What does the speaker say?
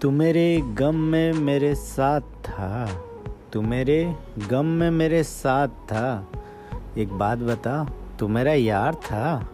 तू मेरे गम में मेरे साथ था। तू मेरे गम में मेरे साथ था। एक बात बता, तू मेरा यार था?